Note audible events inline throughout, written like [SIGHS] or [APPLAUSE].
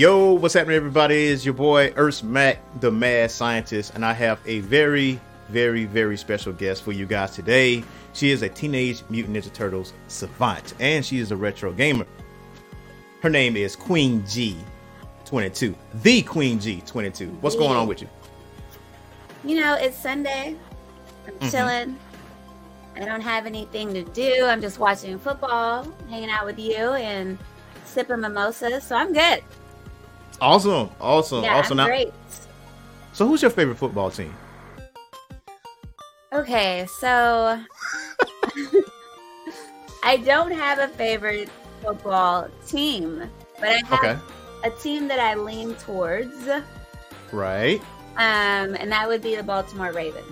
Yo, what's happening, everybody? It's your boy Urs Mac, the mad scientist, and I have a very, very, very special guest for you guys today. She is a Teenage Mutant Ninja Turtles savant, and she is a retro gamer. Her name is Queen G22, the Queen G22. What's going on with you? You know, it's Sunday. I'm Mhm. chilling. I don't have anything to do. I'm just watching football, hanging out with you, and sipping mimosas. So I'm good. Awesome, awesome, yeah, awesome. Now, great. so, who's your favorite football team? Okay, so [LAUGHS] I don't have a favorite football team, but I have Okay, a team that I lean towards, Right. um, and that would be the Baltimore Ravens.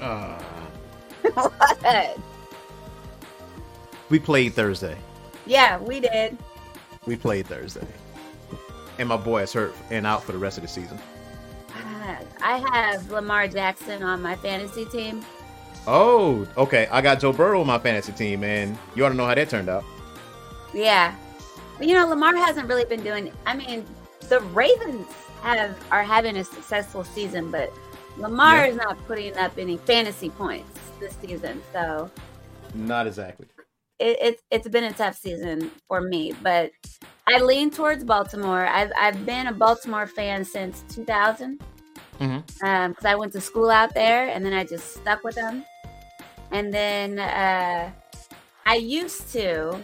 Uh, [LAUGHS] What? we played Thursday. yeah, we did. We played Thursday, and my boy is hurt and out for the rest of the season. I have Lamar Jackson on my fantasy team. Oh, okay. I got Joe Burrow on my fantasy team, and you ought to know how that turned out. Yeah, but you know Lamar hasn't really been doing. I mean, the Ravens have are having a successful season, but Lamar Yeah. is not putting up any fantasy points this season. So Not exactly. It, it's it's been a tough season for me. But I lean towards Baltimore. I've I've been a Baltimore fan since 2000 Mhm. because I went to school out there, and then I just stuck with them. And then uh, I used to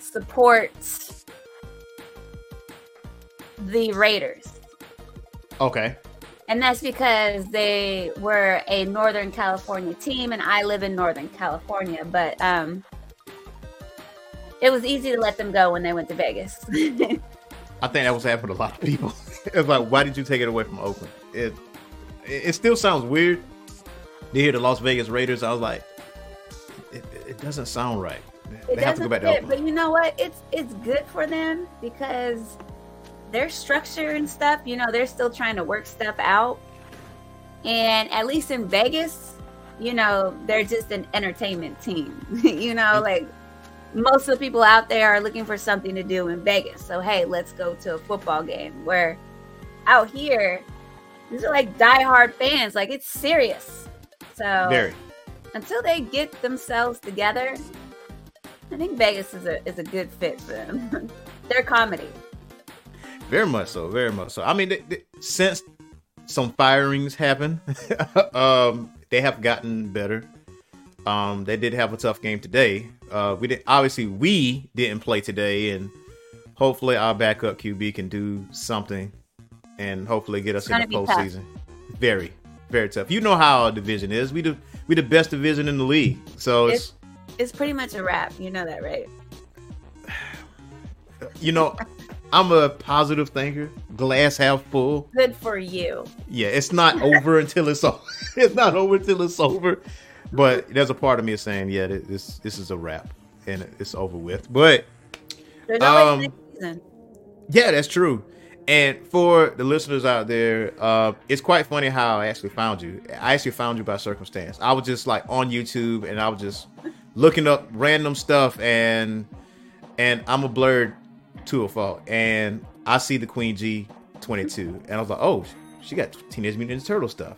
support the Raiders. Okay. And that's because they were a Northern California team, and I live in Northern California. But um, it was easy to let them go when they went to Vegas. [LAUGHS] I think that was happening to a lot of people. [LAUGHS] it's like, why did you take it away from Oakland? It it, it still sounds weird to hear the Las Vegas Raiders. I was like, it, it- doesn't sound right. it they have to go back to fit, Oakland. but you know what? It's it's good for them because their structure and stuff. You know, they're still trying to work stuff out, and at least in Vegas, you know, they're just an entertainment team. [LAUGHS] you know, mm-hmm. like most of the people out there are looking for something to do in Vegas. So hey, let's go to a football game. Where out here, these are like diehard fans. Like it's serious. So Very. until they get themselves together, I think Vegas is a is a good fit for them. [LAUGHS] They're comedy. Very much so. Very much so. I mean, they, they- since some firings happened, [LAUGHS] um, they have gotten better. Um, they did have a tough game today. Uh, we did obviously we didn't play today, and hopefully our backup QB can do something, and hopefully get us in the gonna tough. postseason. Very, very tough. You know how our division is. We the we the best division in the league. So it's It's pretty much a wrap. You know that, right? you know. I'm a positive thinker, glass half full. Good for you. yeah, it's not over [LAUGHS] until it's over. [LAUGHS] It's not over until it's over. But there's a part of me saying, yeah, this this is a wrap and it's over with. But Um, season. yeah, that's true. And for the listeners out there, uh, it's quite funny how I actually found you. I actually found you by circumstance. I was just like on YouTube and I was just looking up random stuff and and I'm a Blerd to a fault. And I see the Queen G 22 and I was like, oh, she got Teenage Mutant Ninja Turtle stuff.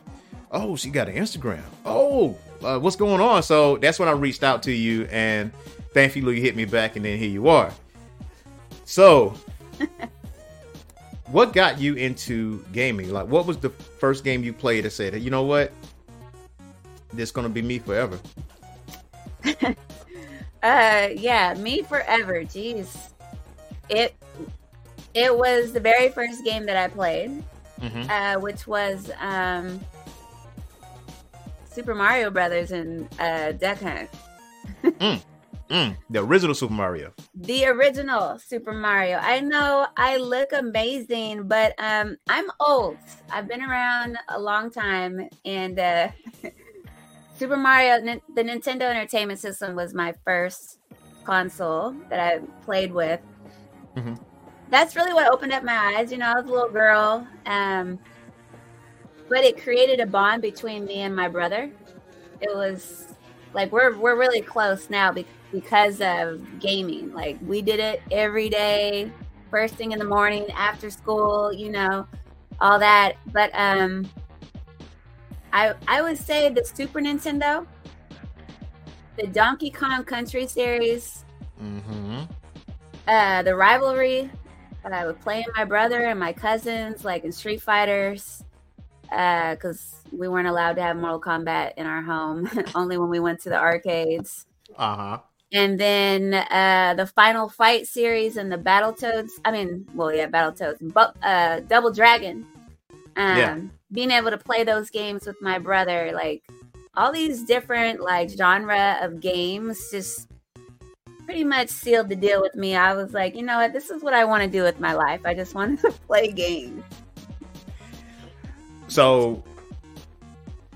Oh, she got an Instagram. Oh, uh, what's going on? So that's when I reached out to you and thankfully you hit me back and then here you are. So [LAUGHS] what got you into gaming? Like, what was the first game you played that said, that you know what, this gonna be me forever? [LAUGHS] Uh, yeah, me forever. Jeez, it it was the very first game that I played, Mm-hmm. uh, which was um, Super Mario Brothers and uh, Duck Hunt. [LAUGHS] Mm, the original Super Mario. The original Super Mario. I know I look amazing, but um, I'm old. I've been around a long time, and uh, [LAUGHS] Super Mario, the Nintendo Entertainment System, was my first console that I played with. Mhm. That's really what opened up my eyes. You know, I was a little girl, um, but it created a bond between me and my brother. It was like we're we're really close now. Because of gaming. Like we did it every day, first thing in the morning, after school, you know, all that. But um I I would say the Super Nintendo, the Donkey Kong Country series, Mm-hmm. Uh the rivalry that I would play with my brother and my cousins, like in Street Fighters, because we weren't allowed to have Mortal Kombat in our home, [LAUGHS] only when we went to the arcades. Uh huh. And then uh, the Final Fight series and the Battletoads. I mean, well, yeah, Battletoads, but uh, Double Dragon. Um, Yeah. Being able to play those games with my brother, like all these different like genre of games, just pretty much sealed the deal with me. I was like, you know what, this is what I want to do with my life. I just wanted to [LAUGHS] play games. So,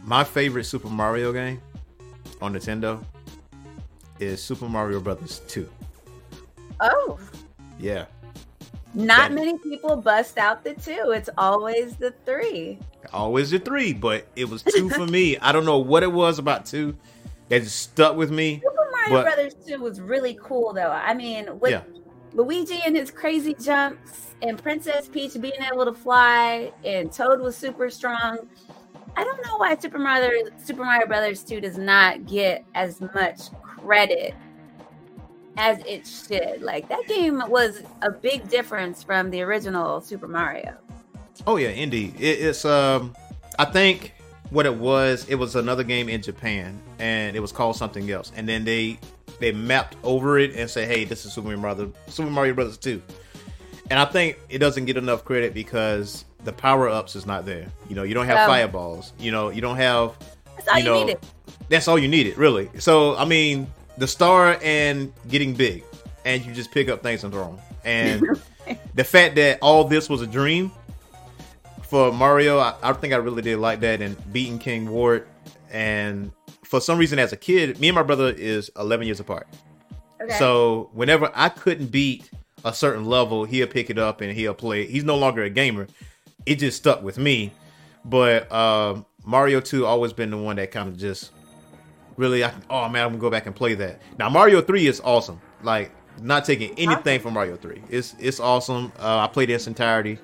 my favorite Super Mario game on Nintendo is Super Mario Brothers 2. Oh, Yeah. not That- many people bust out the two. It's always the three. Always the three, but it was two for me. I don't know what it was about two that just stuck with me. Mario But- Brothers 2 was really cool though. I mean, with Yeah. Luigi and his crazy jumps and Princess Peach being able to fly and Toad was super strong. I don't know why Super Mario Super Mario Brothers 2 does not get as much credit as it should. Like that game was a big difference from the original Super Mario. Oh yeah, indeed. It, it's um, I think what it was, it was another game in Japan, and it was called something else, and then they they mapped over it and said, hey, this is Super Mario Super Mario Brothers two, and I think it doesn't get enough credit because the power ups is not there. You know, you don't have Oh. fireballs. You know, you don't have. That's all You you, know, needed. That's all you needed, really. So I mean, the star and getting big, and you just pick up things and throw them, and [LAUGHS] the fact that all this was a dream for Mario, I, I think I really did like that and beating King Wart. And for some reason, as a kid, me and my brother is 11 years apart. Okay. So whenever I couldn't beat a certain level, he'll pick it up and he'll play. He's no longer a gamer. It just stuck with me. But um, Mario 2 always been the one that kind of just really, I, oh man, I'm gonna go back and play that. Now Mario 3 is awesome. Like not taking anything from Mario 3. It's it's awesome. Uh, I played it its entirety,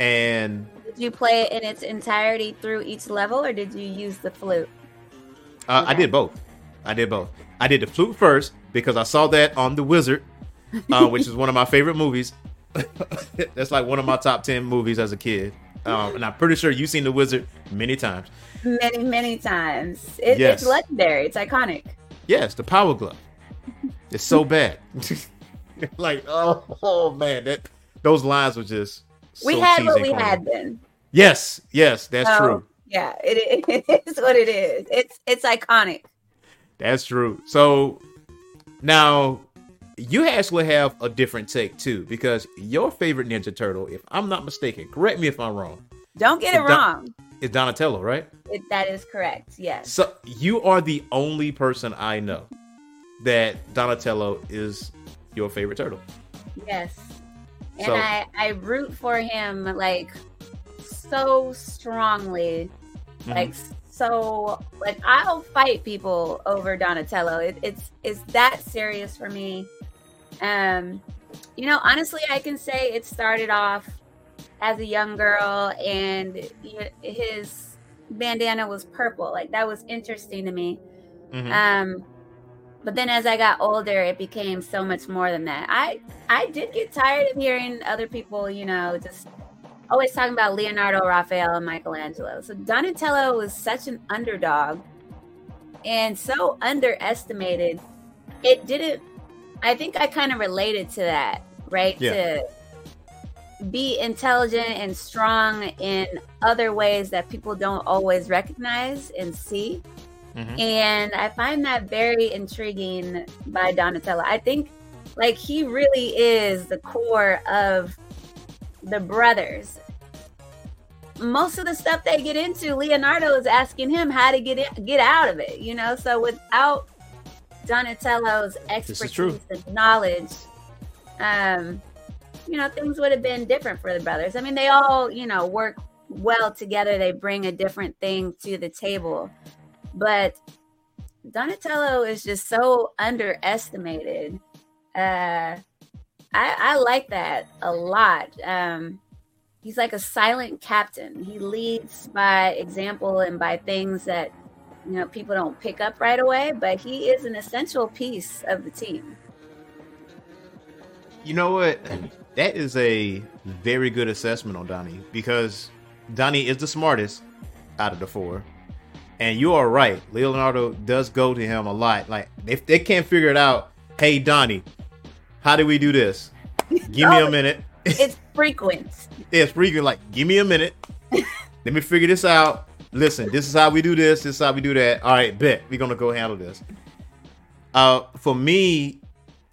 and did you play it in its entirety through each level or did you use the flute? Uh, I did both. I did both. I did the flute first because I saw that on The Wizard, uh, which is one of my favorite movies. [LAUGHS] That's like one of my top ten movies as a kid, um, and I'm pretty sure you've seen The Wizard many times. Many, many times. It, Yes. It's legendary. It's iconic. Yes, the Power Glove. It's so bad. [LAUGHS] [LAUGHS] like, oh, oh man, that those lines were just. We had what we had then. Yes, yes, that's So, true. Yeah, it, [LAUGHS] it is what it is. It's it's iconic. That's true. So now you actually have a different take too, because your favorite Ninja Turtle, if I'm not mistaken, correct me if I'm wrong, Don't get it It do- wrong. is Donatello, right? It, that is correct. Yes. So you are the only person I know that Donatello is your favorite turtle. Yes. And So- I I root for him like so strongly. Mhm. Like so like I'll fight people over Donatello. It, it's it's that serious for me. Um you know, honestly I can say it started off as a young girl and his bandana was purple. Like that was interesting to me. Mhm. Um, but then as I got older, it became so much more than that. I I did get tired of hearing other people, you know, just always talking about Leonardo, Raphael, and Michelangelo. So Donatello was such an underdog and so underestimated. It didn't. I think I kind of related to that, right? Yeah. To be intelligent and strong in other ways that people don't always recognize and see. Mhm. And I find that very intriguing by Donatello. I think like he really is the core of the brothers. Most of the stuff they get into, Leonardo is asking him how to get it, get out of it, you know? So without Donatello's expertise and knowledge, um, you know, things would have been different for the brothers. I mean, they all, you know, work well together. They bring a different thing to the table. But Donatello is just so underestimated. Uh, I, I like that a lot. Um, he's like a silent captain. He leads by example and by things that you know people don't pick up right away, but he is an essential piece of the team. You know what? That is a very good assessment on Donnie because Donnie is the smartest out of the four. And you are right. Leonardo does go to him a lot. Like if they can't figure it out, hey Donnie, how do we do this? Give me a minute. It's frequent. [LAUGHS] it's frequent. Like, give me a minute. Let me figure this out. Listen, this is how we do this. This is how we do that. All right, bet we're gonna go handle this. Uh, for me,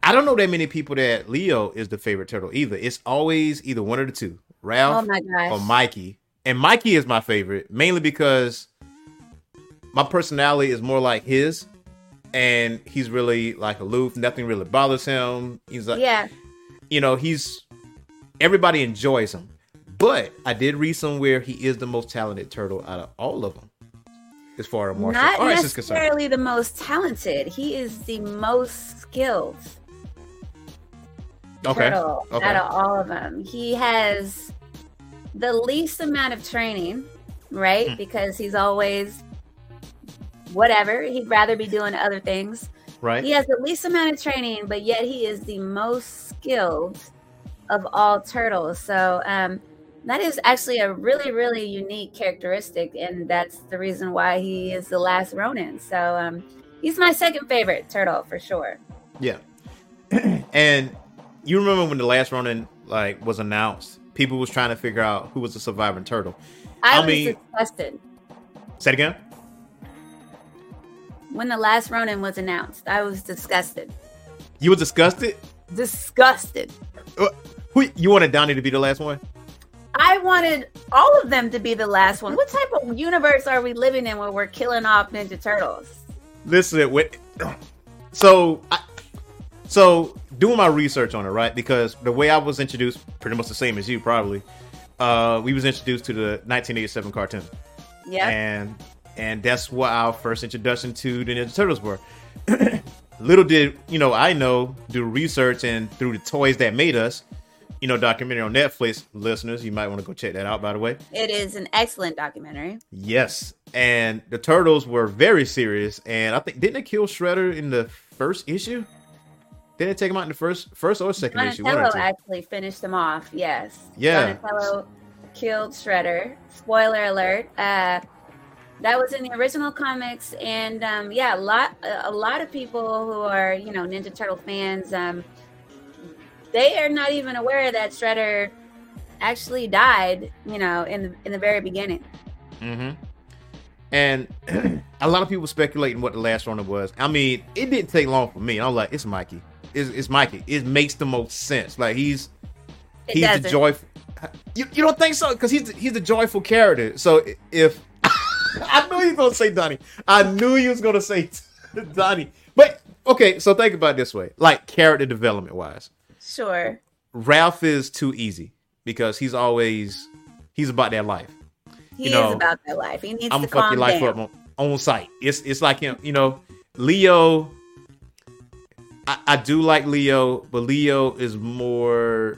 I don't know that many people that Leo is the favorite turtle either. It's always either one of the two, Ralph Oh or Mikey. And Mikey is my favorite, mainly because my personality is more like his, and he's really like aloof. Nothing really bothers him. He's like, yeah. you know, he's everybody enjoys him. But I did read somewhere he is the most talented turtle out of all of them, as far as martial Not arts is concerned. necessarily the most talented. He is the most skilled Okay, turtle okay. out of all of them. He has the least amount of training, right? Hmm. Because he's always whatever. He'd rather be doing other things. right? He has the least amount of training, but yet he is the most skilled of all turtles. So um, that is actually a really, really unique characteristic, and that's the reason why he is the last Ronin. So um, he's my second favorite turtle for sure. Yeah. [CLEARS THROAT] and you remember when the last Ronin like was announced? People was trying to figure out who was the surviving turtle. I, I was mean- disgusted Say it again. When the last Ronin was announced. I was disgusted, You were disgusted. disgusted. Uh, Who you wanted Donnie to be the last one? I wanted all of them to be the last one. What type of universe are we living in where we're killing off Ninja Turtles? Listen, with [CLEARS THROAT] so I, so doing my research on it, right? Because the way I was introduced, pretty much the same as you, probably. Uh, we was introduced to the 1987 cartoon, Yeah. and and that's what our first introduction to the Ninja Turtles were. [CLEARS THROAT] Little did you know, I know through research and through the toys that made us. You know, documentary on Netflix. Listeners, you might want to go check that out. By the way, It is an excellent documentary. Yes, and the turtles were very serious, and I think didn't they kill Shredder in the first issue? Did they take him out in the first, first or second issue? One or Donatello actually finished them off. Yes. Yeah. Donatello killed Shredder. Spoiler alert. Uh, that was in the original comics, and um, yeah, a lot a lot of people who are you know Ninja Turtle fans, um, they are not even aware that Shredder actually died. You know, in the, in the very beginning. hmm And [CLEARS THROAT] a lot of people speculating what the last Ronin was. I mean, it didn't take long for me. I was like, it's Mikey. It's, it's Mikey. It makes the most sense. Like he's It he's the doesn't. joyful. You, you don't think so? Because he's the, he's the joyful character. So if I knew you was gonna say Donnie, I knew you was gonna say [LAUGHS] Donnie. But okay, so think about it this way: like character development wise, Sure. Ralph is too easy because he's always he's about that life. He You know, is about that life. He needs I'm to gonna fuck your life down. up on, on site. It's it's like him, you know. Leo, I, I do like Leo, but Leo is more.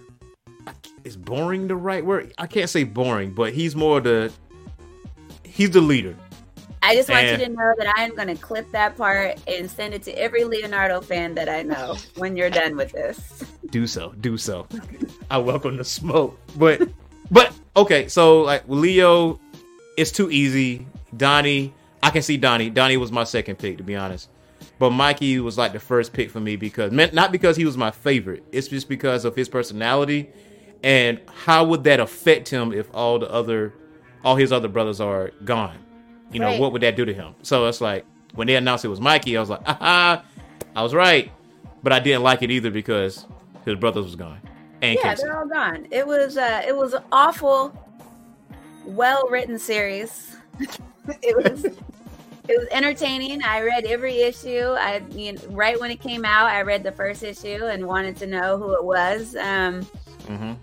Is boring the right word? I can't say boring, but he's more the. He's the leader. I just want And- you to know that I am going to clip that part and send it to every Leonardo fan that I know when you're done with this. Do so, do so. [LAUGHS] I welcome the smoke, but but okay. So like Leo, it's too easy. Donnie, I can see Donnie. Donnie was my second pick to be honest, but Mikey was like the first pick for me because not because he was my favorite. It's just because of his personality and how would that affect him if all the other, all his other brothers are gone. You know Right. what would that do to him? So it's like when they announced it was Mikey, I was like, aha, I was right, but I didn't like it either because his brothers was gone and yeah, Casey. they're all gone. It was uh, it was an awful, well written series. [LAUGHS] it was it was entertaining. I read every issue. I you know, right when it came out, I read the first issue and wanted to know who it was. Um, hmm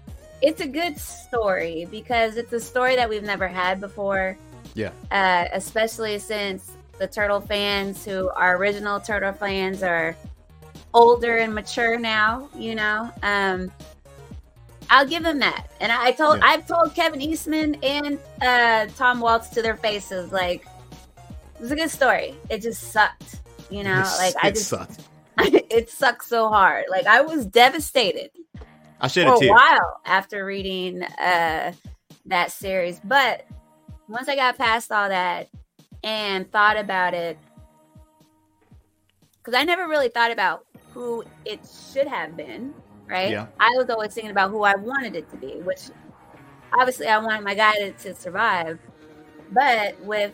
it's a good story because it's a story that we've never had before. Yeah. uh, especially since the turtle fans who are original turtle fans are older and mature now, you know. Um, I'll give him that. And I told Yeah. I've told Kevin Eastman and uh, Tom Waltz to their faces, like it was a good story. It just sucked, you know. Like I it just sucked. [LAUGHS] it sucked so hard. Like I was devastated I shed for a a while after reading uh, that series. But once I got past all that and thought about it, because I never really thought about who it should have been, right? Yeah. I was always thinking about who I wanted it to be, which obviously I wanted my guy to, to survive. But with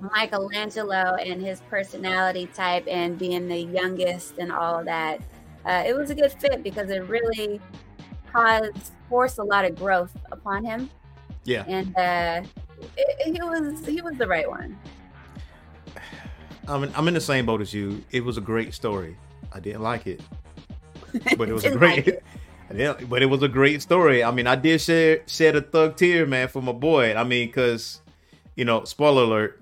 Michelangelo and his personality type and being the youngest and all of that, uh, it was a good fit because it really caused forced a lot of growth upon him, Yeah. and uh, it, he was he was the right one. I'm in, I'm in the same boat as you. It was a great story. I didn't like it, [LAUGHS] but it was a great. like it. [LAUGHS] I didn't- but it was a great story. I mean, I did share shed a thug tear, man, for my boy. I mean, because you know, spoiler alert.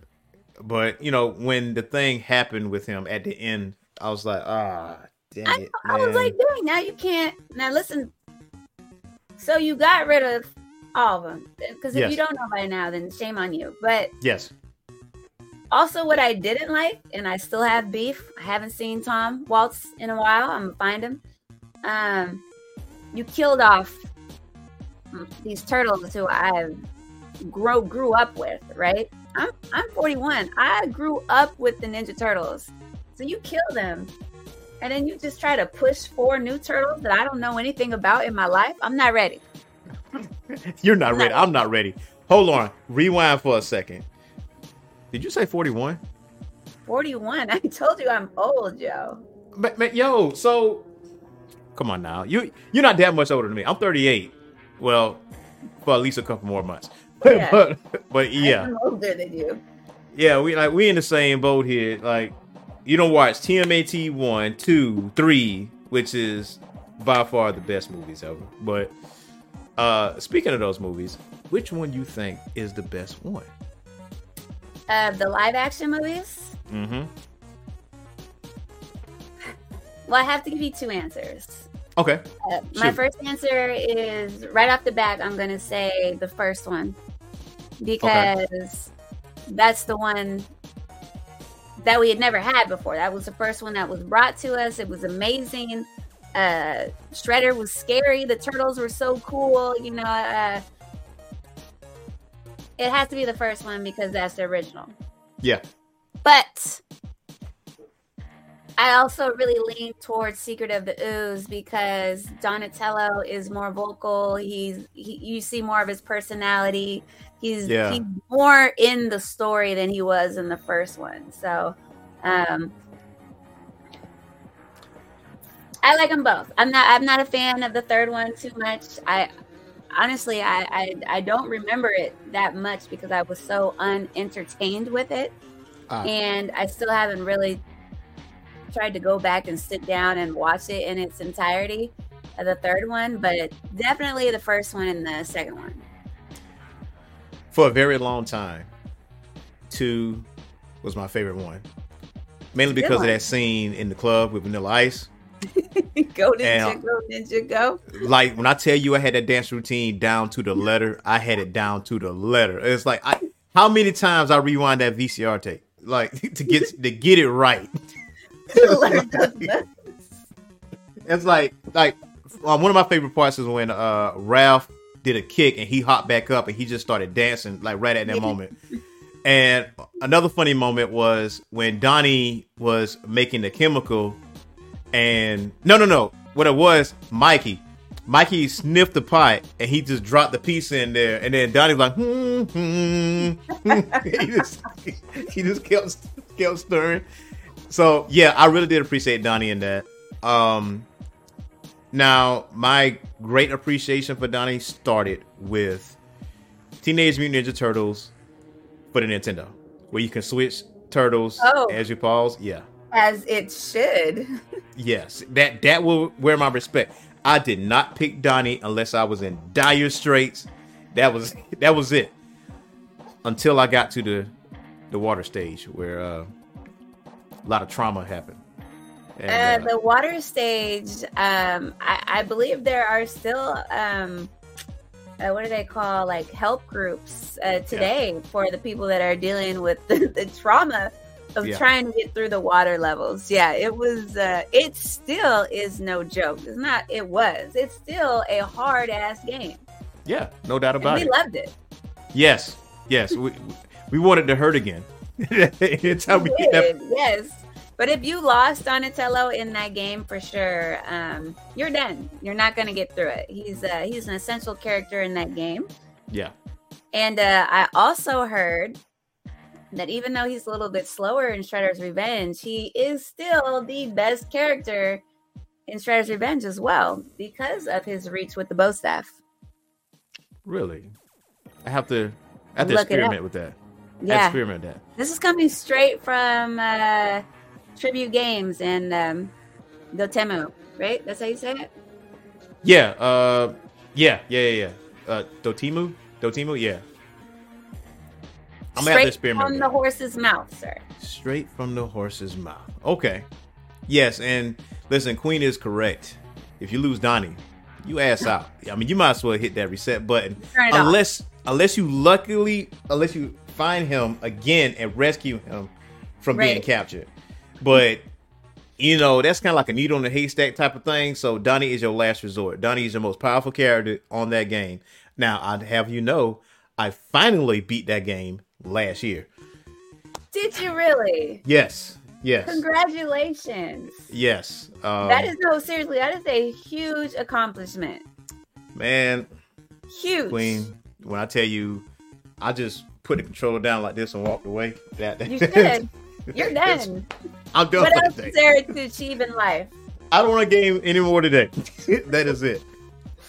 But you know, when the thing happened with him at the end, I was like, ah, I, it, I was like, dang, now you can't. Now listen. So you got rid of all of them because if Yes. you don't know by now, then shame on you. But yes, also, what I didn't like, and I still have beef. I haven't seen Tom Waltz in a while. I'm gonna find him. Um, you killed off these turtles who I grow grew up with, right? I'm I'm 41. I grew up with the Ninja Turtles, so you kill them, and then you just try to push four new turtles that I don't know anything about in my life. I'm not ready. [LAUGHS] you're not I'm ready. not- I'm not ready. Hold on, rewind for a second. Did you say 41? 41. [LAUGHS] I told you I'm old, yo. But, but yo, so come on now. You you're not that much older than me. I'm 38. Well, for at least a couple more months. [LAUGHS] Yeah. but but yeah. I'm older than you. Yeah, we like we in the same boat here. Like you don't watch TMNT one, two, three, which is by far the best movies ever. But uh speaking of those movies, which one you think is the best one? Uh, the live action movies. Mm-hmm. Well, I have to give you two answers. Okay. Uh, my first answer is right off the bat. I'm going to say the first one because that's the one that we had never had before. That was the first one that was brought to us. It was amazing. Uh, Shredder was scary. The turtles were so cool. You know, uh, it has to be the first one because that's the original. Yeah. But I also really lean towards Secret of the Ooze because Donatello is more vocal. He's he, you see more of his personality. He's Yeah. he's more in the story than he was in the first one. So, um, I like them both. I'm not I'm not a fan of the third one too much. I honestly I I, I don't remember it that much because I was so unentertained with it Ah. and I still haven't really tried to go back and sit down and watch it in its entirety. uh, The third one, but definitely the first one and the second one. For a very long time, two was my favorite one. Mainly because of that scene in the club with Vanilla Ice. [LAUGHS] go ninja, And- go ninja, go. like when I tell you I had that dance routine down to the letter, I had it down to the letter. It's like I how many times I rewind that VCR tape like [LAUGHS] to get to get it right. [LAUGHS] [LAUGHS] [LAUGHS] It's like like um, one of my favorite parts is when uh Ralph did a kick and he hopped back up and he just started dancing like right at that moment. And another funny moment was when Donnie was making the chemical and no no no what it was Mikey Mikey sniffed the pot and he just dropped the piece in there and then Donnie was like hmm, hmm, hmm. he just he just kept kept stirring so yeah I really did appreciate Donnie in that um now my great appreciation for Donnie started with Teenage Mutant Ninja Turtles for the Nintendo where you can switch turtles Oh. as you pause yeah As it should. [LAUGHS] Yes, that that will wear my respect. I did not pick Donnie unless I was in dire straits. That was that was it. Until I got to the the water stage where uh, a lot of trauma happened. And, uh, the water stage, um, I, I, believe there are still um, uh, what do they call like help groups uh, today yeah. for the people that are dealing with [LAUGHS] the, the trauma of yeah. trying to get through the water levels. Yeah, it was. Uh, it still is no joke. It's not. It was. It's still a hard ass game. Yeah, no doubt about we it. We loved it. Yes, yes. we we wanted to hurt again. [LAUGHS] it's how we. did, yes. But if you lost Donatello in that game, for sure, um, you're done. You're not going to get through it. He's uh, he's an essential character in that game. Yeah. And uh, I also heard that even though he's a little bit slower in Shredder's Revenge, he is still the best character in Shredder's Revenge as well because of his reach with the bow staff. Really? I have to I have to Look experiment with that. Yeah. experiment that. This is coming straight from uh, Tribute Games and um, Dotemu, right? That's how you say it? Yeah, uh yeah, yeah, yeah, yeah. Uh Dotemu? Dotemu, yeah. I'm Straight from the horse's mouth, sir. Straight from the horse's mouth. Okay. Yes, and listen, Queen is correct. If you lose Donnie, you ass out. I mean, you might as well hit that reset button. Unless, off. unless you luckily, unless you find him again and rescue him from right. being captured. But you know, that's kind of like a needle in a haystack type of thing. So Donnie is your last resort. Donnie is your most powerful character on that game. Now, I'd have you know, I finally beat that game last year. Did you really? Yes. Yes. Congratulations. Yes. Um, that is no seriously. That is a huge accomplishment. Man. Huge. Queen. When I tell you, I just put the controller down like this and walked away. That you [LAUGHS] should. You're done. I'm done. What else is there to achieve in life? I don't want to game anymore today. [LAUGHS] that is it.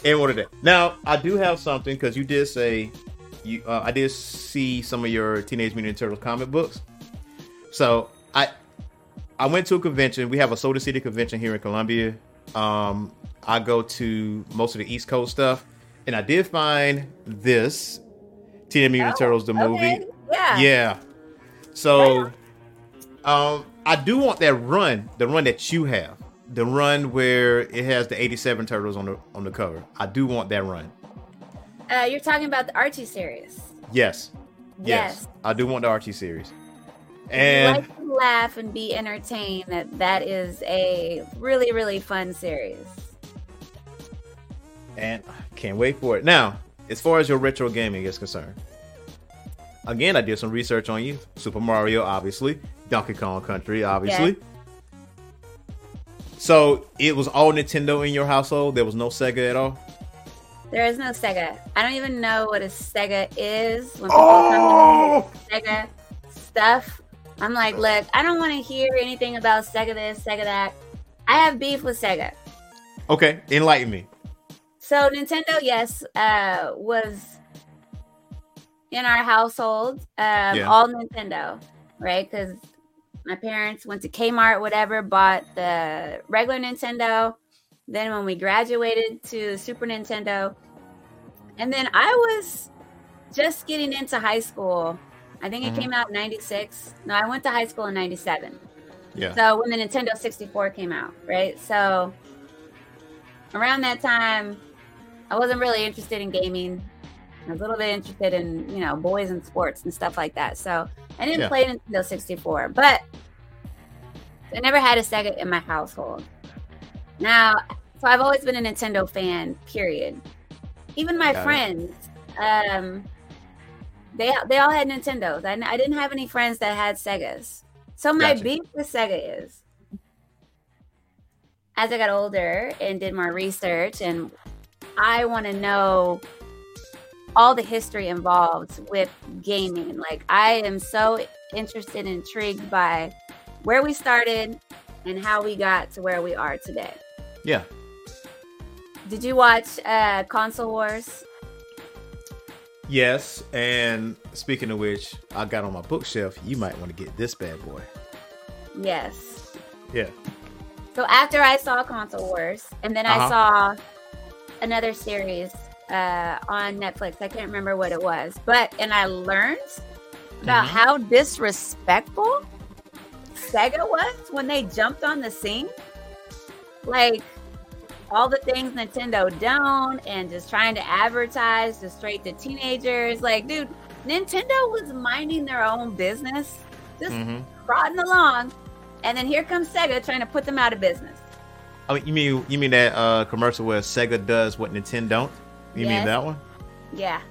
Anymore today. Now I do have something because you did say you uh, I did see some of your Teenage Mutant Turtles comic books. So I I went to a convention. We have a Soda City convention here in Columbia. Um, I go to most of the East Coast stuff, and I did find this Teenage Mutant oh, Turtles the movie. Okay. Yeah. Yeah. So, um, I do want that run, the run that you have, the run where it has the '87 Turtles on the on the cover. I do want that run. Uh, you're talking about the Archie series. Yes. yes. Yes. I do want the Archie series. And like to laugh and be entertained. That that is a really really fun series. And I can't wait for it. Now, as far as your retro gaming is concerned, again, I did some research on you. Super Mario, obviously. Donkey Kong Country, obviously. So it was all Nintendo in your household. There was no Sega at all. There is no Sega. I don't even know what a Sega is. When people oh! come to Sega stuff, I'm like, look, I don't want to hear anything about Sega this, Sega that. I have beef with Sega. Okay, enlighten me. So Nintendo, yes, uh, was in our household, um, yeah. all Nintendo, right? Because my parents went to Kmart, whatever, bought the regular Nintendo, then when we graduated to Super Nintendo, and then I was just getting into high school. I think it mm-hmm. came out in 96. No, I went to high school in 97. Yeah. So when the Nintendo 64 came out, right? So around that time, I wasn't really interested in gaming. I was a little bit interested in, you know, boys and sports and stuff like that. So I didn't yeah. play Nintendo 64, but I never had a Sega in my household. Now, so I've always been a Nintendo fan, period. Even my Got friends, um, they they all had Nintendos. I, I didn't have any friends that had Segas. So my gotcha. beef with Sega is, as I got older and did more research, and I want to know all the history involved with gaming. Like I am so interested and intrigued by where we started and how we got to where we are today. Yeah. Did you watch uh, Console Wars? Yes, and speaking of which, I got on my bookshelf. You might want to get this bad boy. Yes. Yeah. So after I saw Console Wars, and then uh-huh. I saw another series uh, on Netflix. I can't remember what it was, but and I learned about Mhm. how disrespectful Sega was when they jumped on the scene. Like all the things Nintendo don't, and just trying to advertise to straight to teenagers. Like, dude, Nintendo was minding their own business, just Mhm. trotting along, and then here comes Sega trying to put them out of business. You mean you mean that uh, commercial where Sega does what Nintendo don't? You mean that one? Yeah.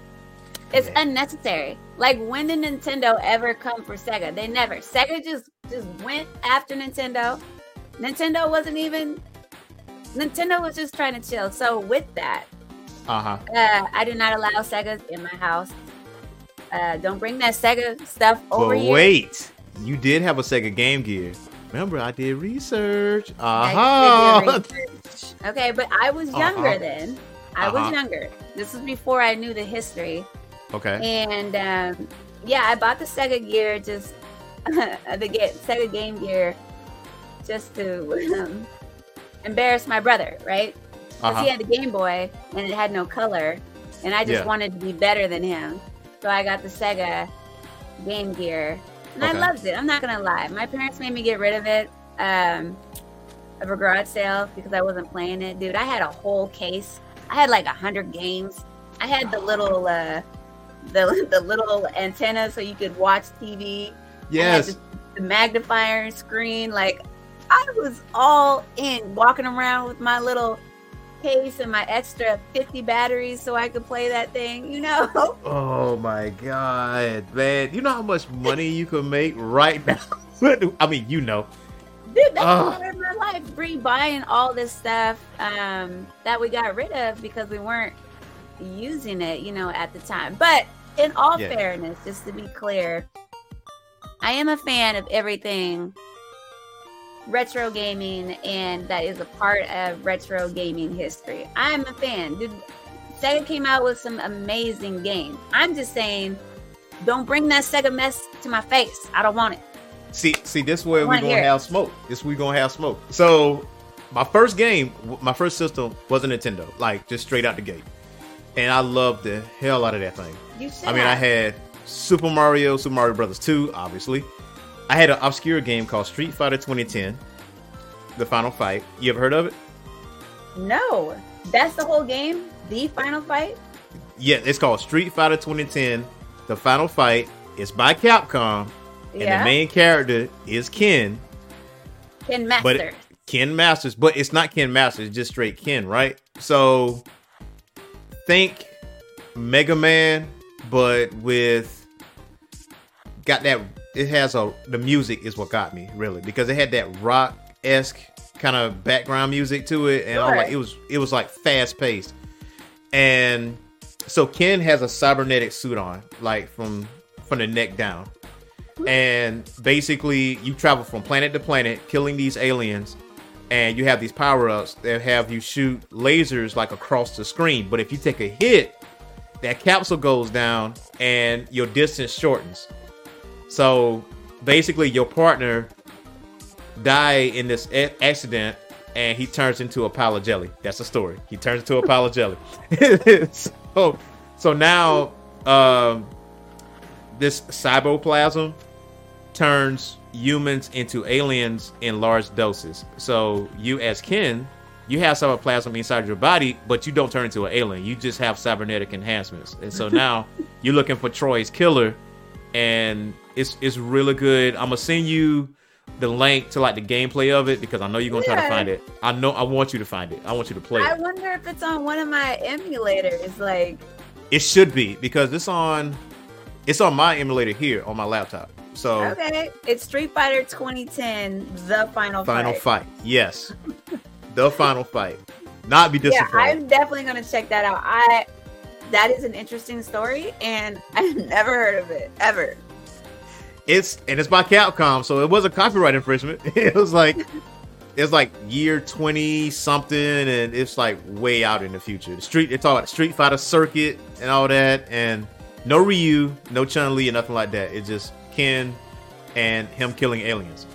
It's Yeah. unnecessary. Like when did Nintendo ever come for Sega? They never. Sega just just went after Nintendo. Nintendo wasn't even Nintendo was just trying to chill. So with that, Uh huh. uh, I do not allow Sega in my house. Uh, don't bring that Sega stuff over But wait, you did have a Sega Game Gear. Remember, I did research. Uh-huh. Okay, but I was [LAUGHS] younger Uh-huh. then. I Uh-huh. was younger. This was before I knew the history. okay. And um, yeah, I bought the Sega Gear just [LAUGHS] the get Sega Game Gear just to um, embarrass my brother, right? Because Uh he had the Game Boy and it had no color, and I just Yeah. wanted to be better than him. So I got the Sega Game Gear, and I Okay. loved it. I'm not gonna lie, my parents made me get rid of it. Um, of a garage sale because I wasn't playing it, dude. I had a whole case. I had like a hundred games. I had the little uh the [LAUGHS] the little antenna so you could watch TV. I Yes. the, the magnifier screen. Like I was all in walking around with my little case and my extra 50 batteries so I could play that thing, you know? [LAUGHS] Oh my god, man! You know how much money you could make right now. [LAUGHS] I mean, you know. Dude, that's Ugh. part of my life. Bree buying all this stuff um, that we got rid of because we weren't using it, you know, at the time. But in all Yeah. fairness, just to be clear, I am a fan of everything retro gaming and that is a part of retro gaming history. I'm a fan. Dude, Sega came out with some amazing games. I'm just saying, don't bring that Sega mess to my face. I don't want it. See, see, this where we Wanna gonna it. have smoke. This we gonna have smoke. So, my first game, my first system was a Nintendo, like just straight out the gate, and I loved the hell out of that thing. You should. I mean, I had Super Mario, Super Mario Brothers 2, obviously. I had an obscure game called Street Fighter 2010, The Final Fight. You ever heard of it? No, that's the whole game. The final fight. Yeah, it's called Street Fighter 2010, The Final Fight. It's by Capcom, and Yeah, the main character is Ken, Ken but Master. it- Ken Masters, but it's not Ken Masters, it's just straight Ken, right? So think Mega Man, but with got that it has a the music is what got me really because it had that rock esque kind of background music to it, and was like it was it was like fast paced, and so Ken has a cybernetic suit on, like from from the neck down, and basically you travel from planet to planet, killing these aliens, and you have these power ups that have you shoot lasers like across the screen. But if you take a hit, that capsule goes down and your distance shortens. So basically, your partner die in this a- accident and he turns into a pile of jelly. That's the story. He turns into a pile of jelly. [LAUGHS] so, so now um, this cyboplasm turns humans into aliens in large doses. So you as Ken, you have cyberplasm inside your body, but you don't turn into an alien. You just have cybernetic enhancements. And so now [LAUGHS] you're looking for Troy's killer, and it's it's really good. I'm gonna send you the link to like the gameplay of it because I know you're gonna try to find it. I know I want you to find it. I want you to play I it. wonder if it's on one of my emulators. Like, It should be because it's on it's on my emulator here on my laptop. So okay, it's Street Fighter 2010, the final, final fight. fight. Yes. [LAUGHS] the final fight. Not be Yeah, disappointed. I'm definitely gonna check that out. I that is an interesting story, and [LAUGHS] I've never heard of it ever. It's and it's by Capcom, so it was a copyright infringement. [LAUGHS] It was like it's like year twenty something, and it's like way out in the future. The street, it's all about the Street Fighter circuit and all that, and no Ryu, no Chun Li, and nothing like that. It's just Ken and him killing aliens.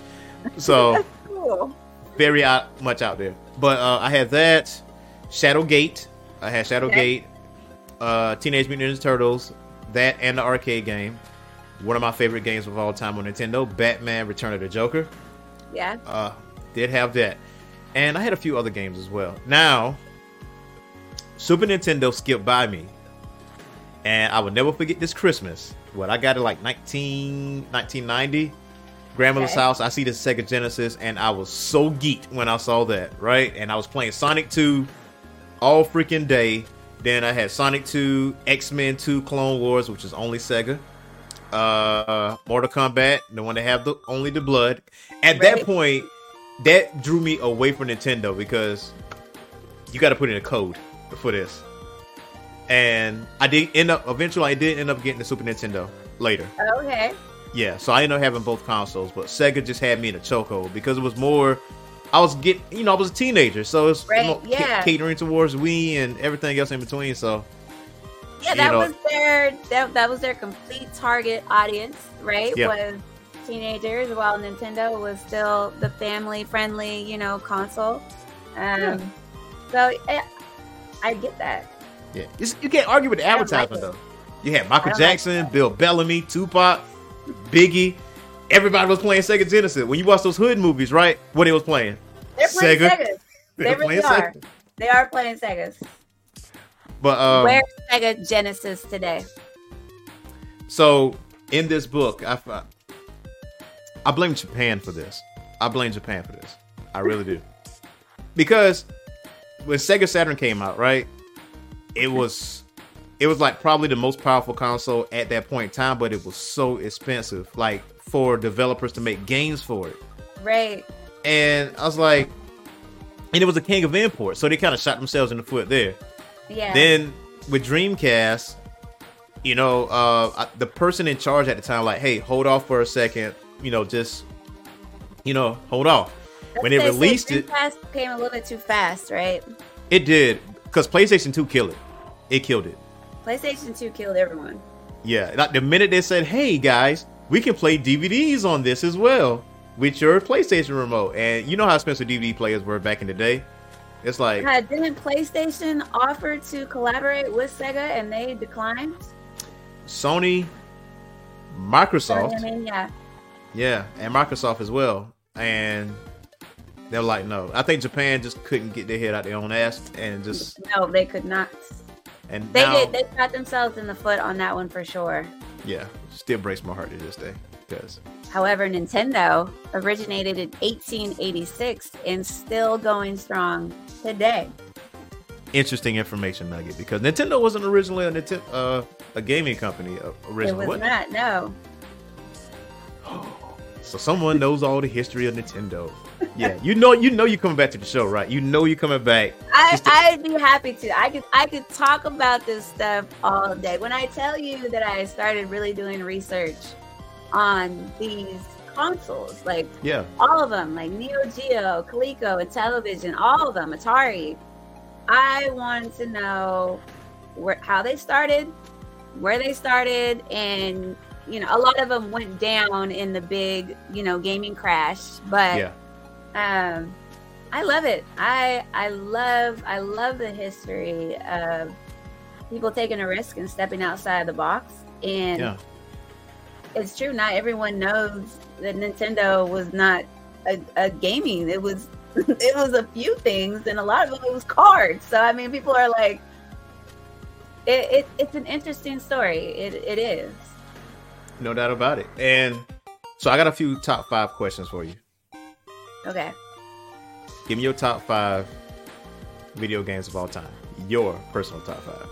So [LAUGHS] Cool. very out, much out there. But uh, I had that Shadowgate. I had Shadowgate, uh, Teenage Mutant Ninja Turtles, that and the arcade game. One of my favorite games of all time on Nintendo, Batman: Return of the Joker. Yeah. Uh, did have that, and I had a few other games as well. Now, Super Nintendo skipped by me, and I will never forget this Christmas. What I got it like 19, 1990 grandmother's Okay. house. I see the Sega Genesis, and I was so geeked when I saw that, right? And I was playing Sonic 2 all freaking day. Then I had Sonic 2, X Men 2, Clone Wars, which is only Sega. Uh, Mortal Kombat, the one that have the only the blood. At that point, that drew me away from Nintendo because you got to put in a code for this. And I did end up eventually. I did end up getting the Super Nintendo later. Okay. Yeah, so I ended up having both consoles, but Sega just had me in a chokehold because it was more. I was getting, you know, I was a teenager, so it's Right, yeah. catering towards we and everything else in between. So Yeah, that know- was their that, that was their complete target audience, right? Yeah. Was teenagers, while Nintendo was still the family friendly, you know, console. Um, Yeah. So yeah, I get that. yeah, It's- you can't argue with the don't like though. You had Michael don't like Jackson, Bill Bellamy, Tupac, Biggie. Everybody was playing Sega Genesis. When you watch those hood movies, right? What they was playing? They're playing Sega. Sega. [LAUGHS] They were really are. They are playing Segas. But um, Where's Sega Genesis today? So in this book, I I blame Japan for this. I blame Japan for this. I really do. Because when Sega Saturn came out, right? It was it was like probably the most powerful console at that point in time, but it was so expensive, like for developers to make games for it. Right. And I was like, and it was a king of imports, so they kind of shot themselves in the foot there. Yeah. Then with Dreamcast, you know, uh, the person in charge at the time, like, hey, hold off for a second, you know, just, you know, hold off. When They released it, Dreamcast came a little bit too fast, right? it did because PlayStation 2 killed it. It killed it. PlayStation 2 killed everyone. Yeah, like the minute they said, hey guys, we can play DVDs on this as well with your PlayStation remote, and you know how expensive DVD players were back in the day. It's like Uh, didn't PlayStation offer to collaborate with Sega and they declined? Sony, Microsoft. I mean, yeah. Yeah, and Microsoft as well. And they're like, no. I think Japan just couldn't get their head out their own ass and just No, they could not. and They now, did. They shot themselves in the foot on that one for sure. yeah, still breaks my heart to this day because However, Nintendo originated in 1886 and still going strong today. interesting information nugget because Nintendo wasn't originally a Nintendo, uh, a gaming company uh, It originally. was not. No. [GASPS] So someone knows all the history of Nintendo. [LAUGHS] Yeah, you know, you know, you're coming back to the show, right? You know, you're coming back. I, to- I'd be happy to. I could I could talk about this stuff all day. When I tell you that I started really doing research on these consoles, like Yeah, all of them, like Neo Geo, Coleco, Intellivision, all of them, Atari. I wanted to know where how they started, where they started, and you know, a lot of them went down in the big, you know, gaming crash. But yeah, um, I love it. I I love I love the history of people taking a risk and stepping outside of the box. And yeah. it's true, not everyone knows that Nintendo was not a, a gaming. It was [LAUGHS] it was a few things, and a lot of them it was cards. So I mean, people are like, it, it it's an interesting story. It it is. No doubt about it. And so I got a few top five questions for you. Okay. Give me your top five video games of all time. Your personal top five.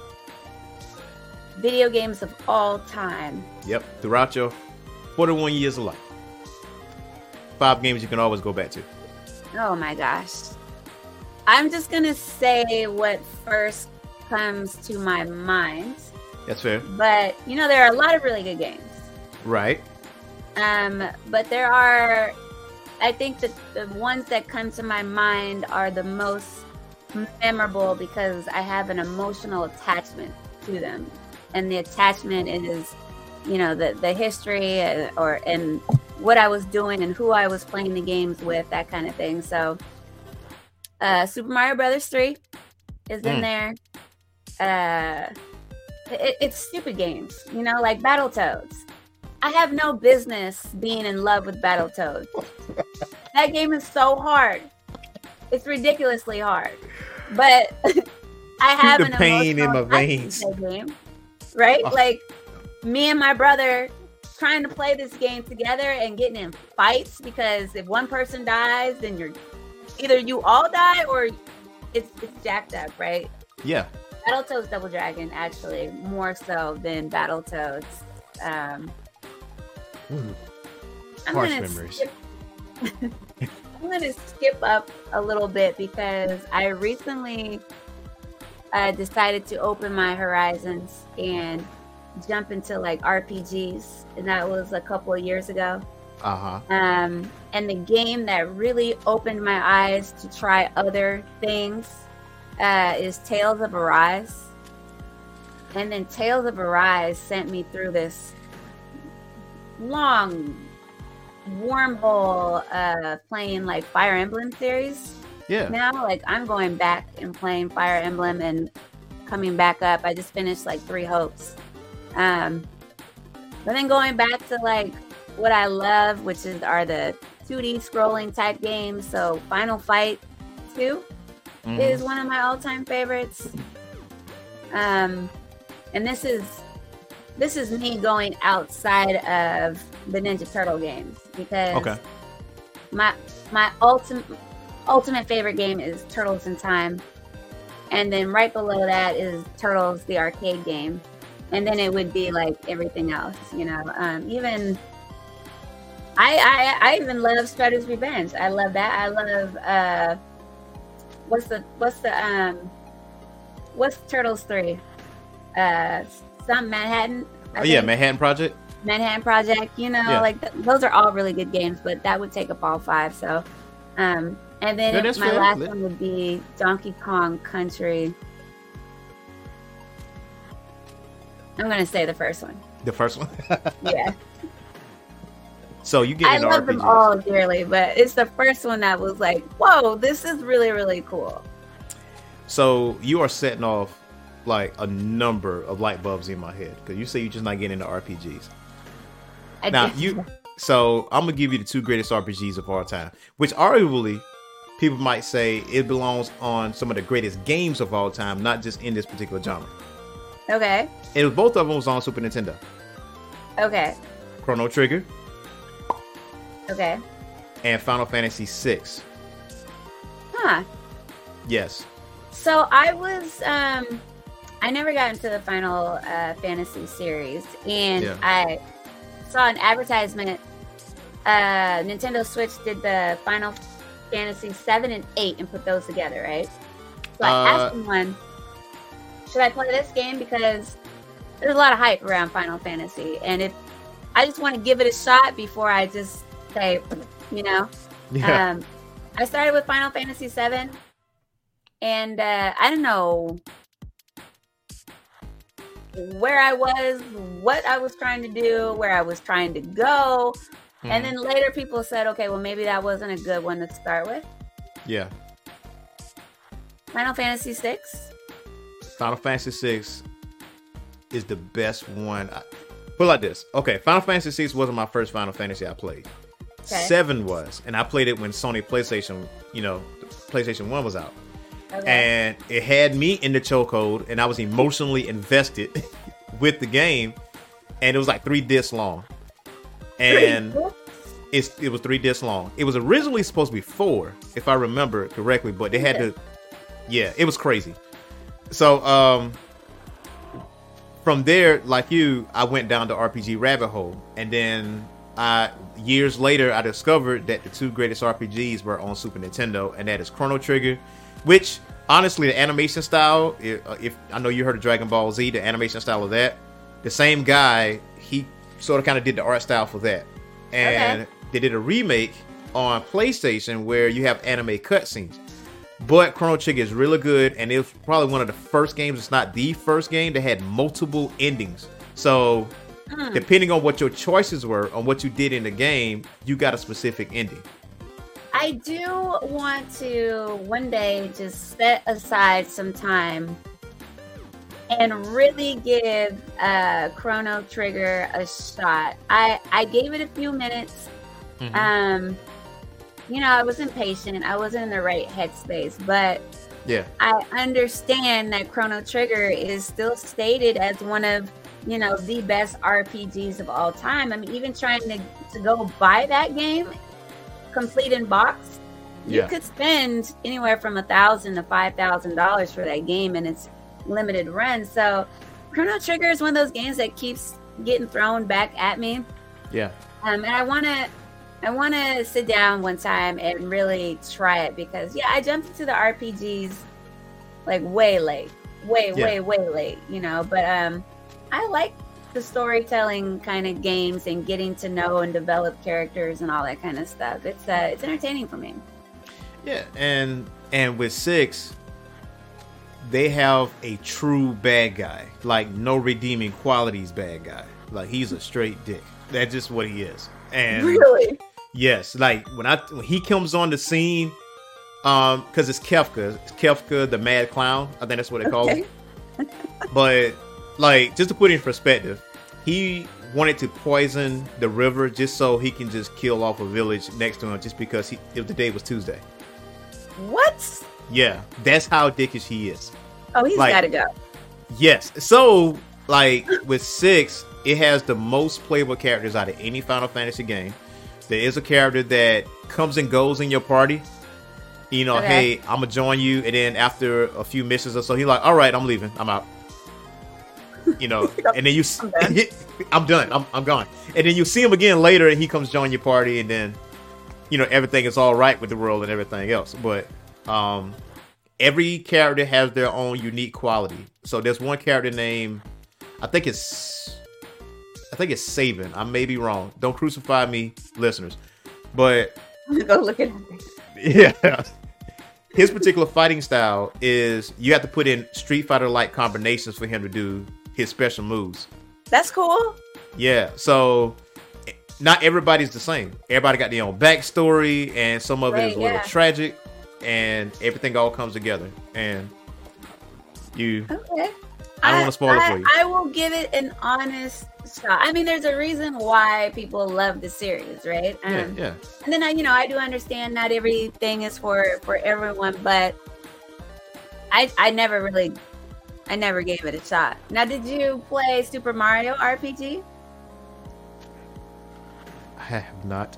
Video games of all time. Yep. Throughout your 41 years of life. Five games you can always go back to. Oh my gosh. I'm just going to say what first comes to my mind. That's fair. But, you know, there are a lot of really good games. Right. Um, but there are, I think that the ones that come to my mind are the most memorable because I have an emotional attachment to them. And the attachment is, you know, the, the history uh, or, and what I was doing and who I was playing the games with, that kind of thing. So, uh, Super Mario Brothers 3 is in Mm. there. Uh, it, it's stupid games, you know, like Battletoads. I have no business being in love with Battletoads. [LAUGHS] that game is so hard. It's ridiculously hard. But [LAUGHS] I have the an pain in my veins. game, right? Oh. Like me and my brother trying to play this game together and getting in fights because if one person dies, then you're either you all die or it's it's jacked up, right? Yeah. Battletoads Double Dragon actually more so than Battletoads. Um, Ooh, I'm Harsh gonna memories. skip. [LAUGHS] I'm gonna skip up a little bit because I recently uh, decided to open my horizons and jump into like RPGs, and that was a couple of years ago. Uh huh. Um, and the game that really opened my eyes to try other things uh, is Tales of Arise. And then Tales of Arise sent me through this long wormhole uh, playing like Fire Emblem series. Yeah. Now, like I'm going back and playing Fire Emblem and coming back up. I just finished like Three Hopes. Um, but then going back to like what I love, which is are the 2D scrolling type games. So Final Fight 2 Mhm. is one of my all-time favorites. Um, and this is this is me going outside of the Ninja Turtle games because Okay. my my ultimate ultimate favorite game is Turtles in Time, and then right below that is Turtles the arcade game, and then it would be like everything else, you know. Um, even I, I I even love Shredder's Revenge. I love that. I love uh, what's the what's the um, what's Turtles three? Uh, some Manhattan. I Oh, yeah, think. Manhattan Project. Manhattan Project, you know, Yeah. like th- those are all really good games, but that would take up all five. So, um, and then that's my fair. last one would be Donkey Kong Country. I'm gonna say the first one. The first one. [LAUGHS] Yeah, so you get I love RPGs. them all dearly, but it's the first one that was like, whoa, this is really really cool. So you are setting off like a number of light bulbs in my head because you say you're just not getting into RPGs. I Now did- you, [LAUGHS] so I'm gonna give you the two greatest RPGs of all time, which arguably people might say it belongs on some of the greatest games of all time, not just in this particular genre. Okay, And both of them was on Super Nintendo. okay, Chrono Trigger okay, and Final Fantasy VI. huh? Yes. So I was um I never got into the Final uh, Fantasy series and Yeah. I saw an advertisement uh Nintendo Switch did the Final Fantasy 7 and 8 and put those together, right? So I Uh, asked someone, should I play this game because there's a lot of hype around Final Fantasy and if I just want to give it a shot before I just say, you know, [LAUGHS] Yeah. um, I started with Final Fantasy VII, and uh, I don't know where I was, what I was trying to do, where I was trying to go, and Mhm. then later people said, okay, well maybe that wasn't a good one to start with. yeah. Final Fantasy VI. Final Fantasy VI is the best one. I, put it like this. Okay, Final Fantasy VI wasn't my first Final Fantasy I played. Okay. Seven was, and I played it when Sony PlayStation, you know, PlayStation One was out, Okay. and it had me in the chokehold, and I was emotionally invested [LAUGHS] with the game, and it was like three discs long, and it's it was three discs long. It was originally supposed to be four, if I remember correctly, but they had to. Yeah, it was crazy. So um, from there, like you, I went down the RPG rabbit hole, and then I years later I discovered that the two greatest RPGs were on Super Nintendo, and that is Chrono Trigger, which honestly the animation style, if, uh, if I know you heard of Dragon Ball Z, the animation style of that, the same guy he sort of kind of did the art style for that, and Okay. they did a remake on PlayStation where you have anime cutscenes. But Chrono Trigger is really good, and it was probably one of the first games. It's not the first game that had multiple endings. So, Hmm. depending on what your choices were on what you did in the game, you got a specific ending. I do want to one day just set aside some time and really give uh, Chrono Trigger a shot. I I gave it a few minutes. Mm-hmm. Um, you know, I was impatient. I wasn't in the right headspace, but yeah, I understand that Chrono Trigger is still stated as one of you know the best RPGs of all time. I'm even trying to to go buy that game complete in box, you yeah. could spend anywhere from a thousand to five thousand dollars for that game, and it's limited run. So Chrono Trigger is one of those games that keeps getting thrown back at me. Yeah. Um, and I want to, I want to sit down one time and really try it because yeah, I jumped into the RPGs like way late, way, yeah. way, way late, you know. But um, I like the storytelling kind of games and getting to know and develop characters and all that kind of stuff. It's uh, it's entertaining for me. Yeah, and and with six, they have a true bad guy, like no redeeming qualities bad guy. Like he's a straight dick. That's just what he is. And really, yes, like when I when he comes on the scene, um, because it's Kefka, it's Kefka the Mad Clown. I think that's what they call okay. him. [LAUGHS] but like, just to put it in perspective, he wanted to poison the river just so he can just kill off a village next to him, just because he if the day was Tuesday. What? Yeah, that's how dickish he is. Oh, he's like, got to go. Yes. So, like with six, it has the most playable characters out of any Final Fantasy game. There is a character that comes and goes in your party. You know, okay. hey, I'm gonna join you, and then after a few missions or so, he's like, "All right, I'm leaving. I'm out." You know, [LAUGHS] and then you, I'm done. [LAUGHS] I'm done. I'm, I'm gone. And then you see him again later, and he comes join your party, and then, you know, everything is all right with the world and everything else. But um, every character has their own unique quality. So there's one character named, I think it's, I think it's Sabin. I may be wrong. Don't crucify me, listeners. But [LAUGHS] go look at Yeah. His particular fighting style is you have to put in Street Fighter like combinations for him to do his special moves. That's cool. Yeah. So not everybody's the same. Everybody got their own backstory, and some of right, it is a little yeah. tragic and everything all comes together. And you, okay. I don't want to spoil I, it for you. I will give it an honest shot. I mean, there's a reason why people love the series, right? Um, yeah, yeah. And then I, you know, I do understand not everything is for for everyone, but I I never really, I never gave it a shot. Now, did you play Super Mario RPG? I have not.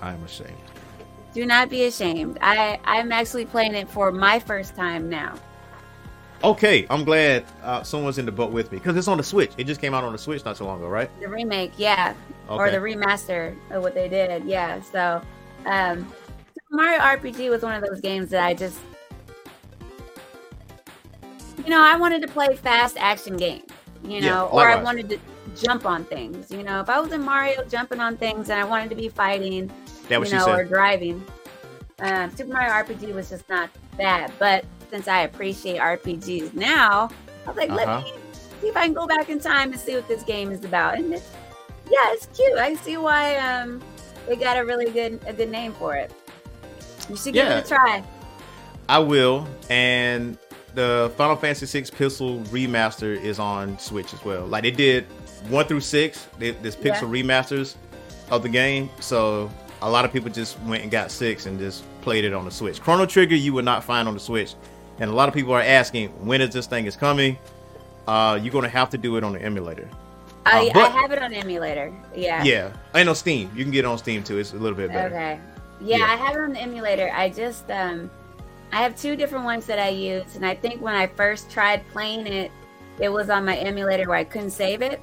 I'm ashamed. Do not be ashamed. I I'm actually playing it for my first time now. Okay, I'm glad uh, someone's in the boat with me because it's on the Switch. It just came out on the Switch not so long ago, right? The remake, yeah, okay. or the remaster of what they did, yeah. So, um, Mario RPG was one of those games that I just, you know, I wanted to play fast action games, you know, yeah, or I wanted to jump on things. You know, if I was in Mario jumping on things and I wanted to be fighting, that you know, or driving. Um, Super Mario RPG was just not that. But since I appreciate RPGs now, I was like, uh-huh. let me see if I can go back in time and see what this game is about. And it, yeah, it's cute. I see why um, they got a really good a good name for it. You should give yeah, it a try. I will. And the Final Fantasy VI Pixel remaster is on Switch as well. Like they did one through six, this Pixel yeah. remasters of the game. So a lot of people just went and got six and just played it on the Switch. Chrono Trigger you would not find on the Switch, and a lot of people are asking when is this thing is coming. Uh, you're gonna have to do it on the emulator. I, uh, but, I have it on emulator. Yeah. Yeah, and on Steam. You can get it on Steam too. It's a little bit better. Okay. Yeah, yeah, I have it on the emulator. I just um, I have two different ones that I use, and I think when I first tried playing it, it was on my emulator where I couldn't save it.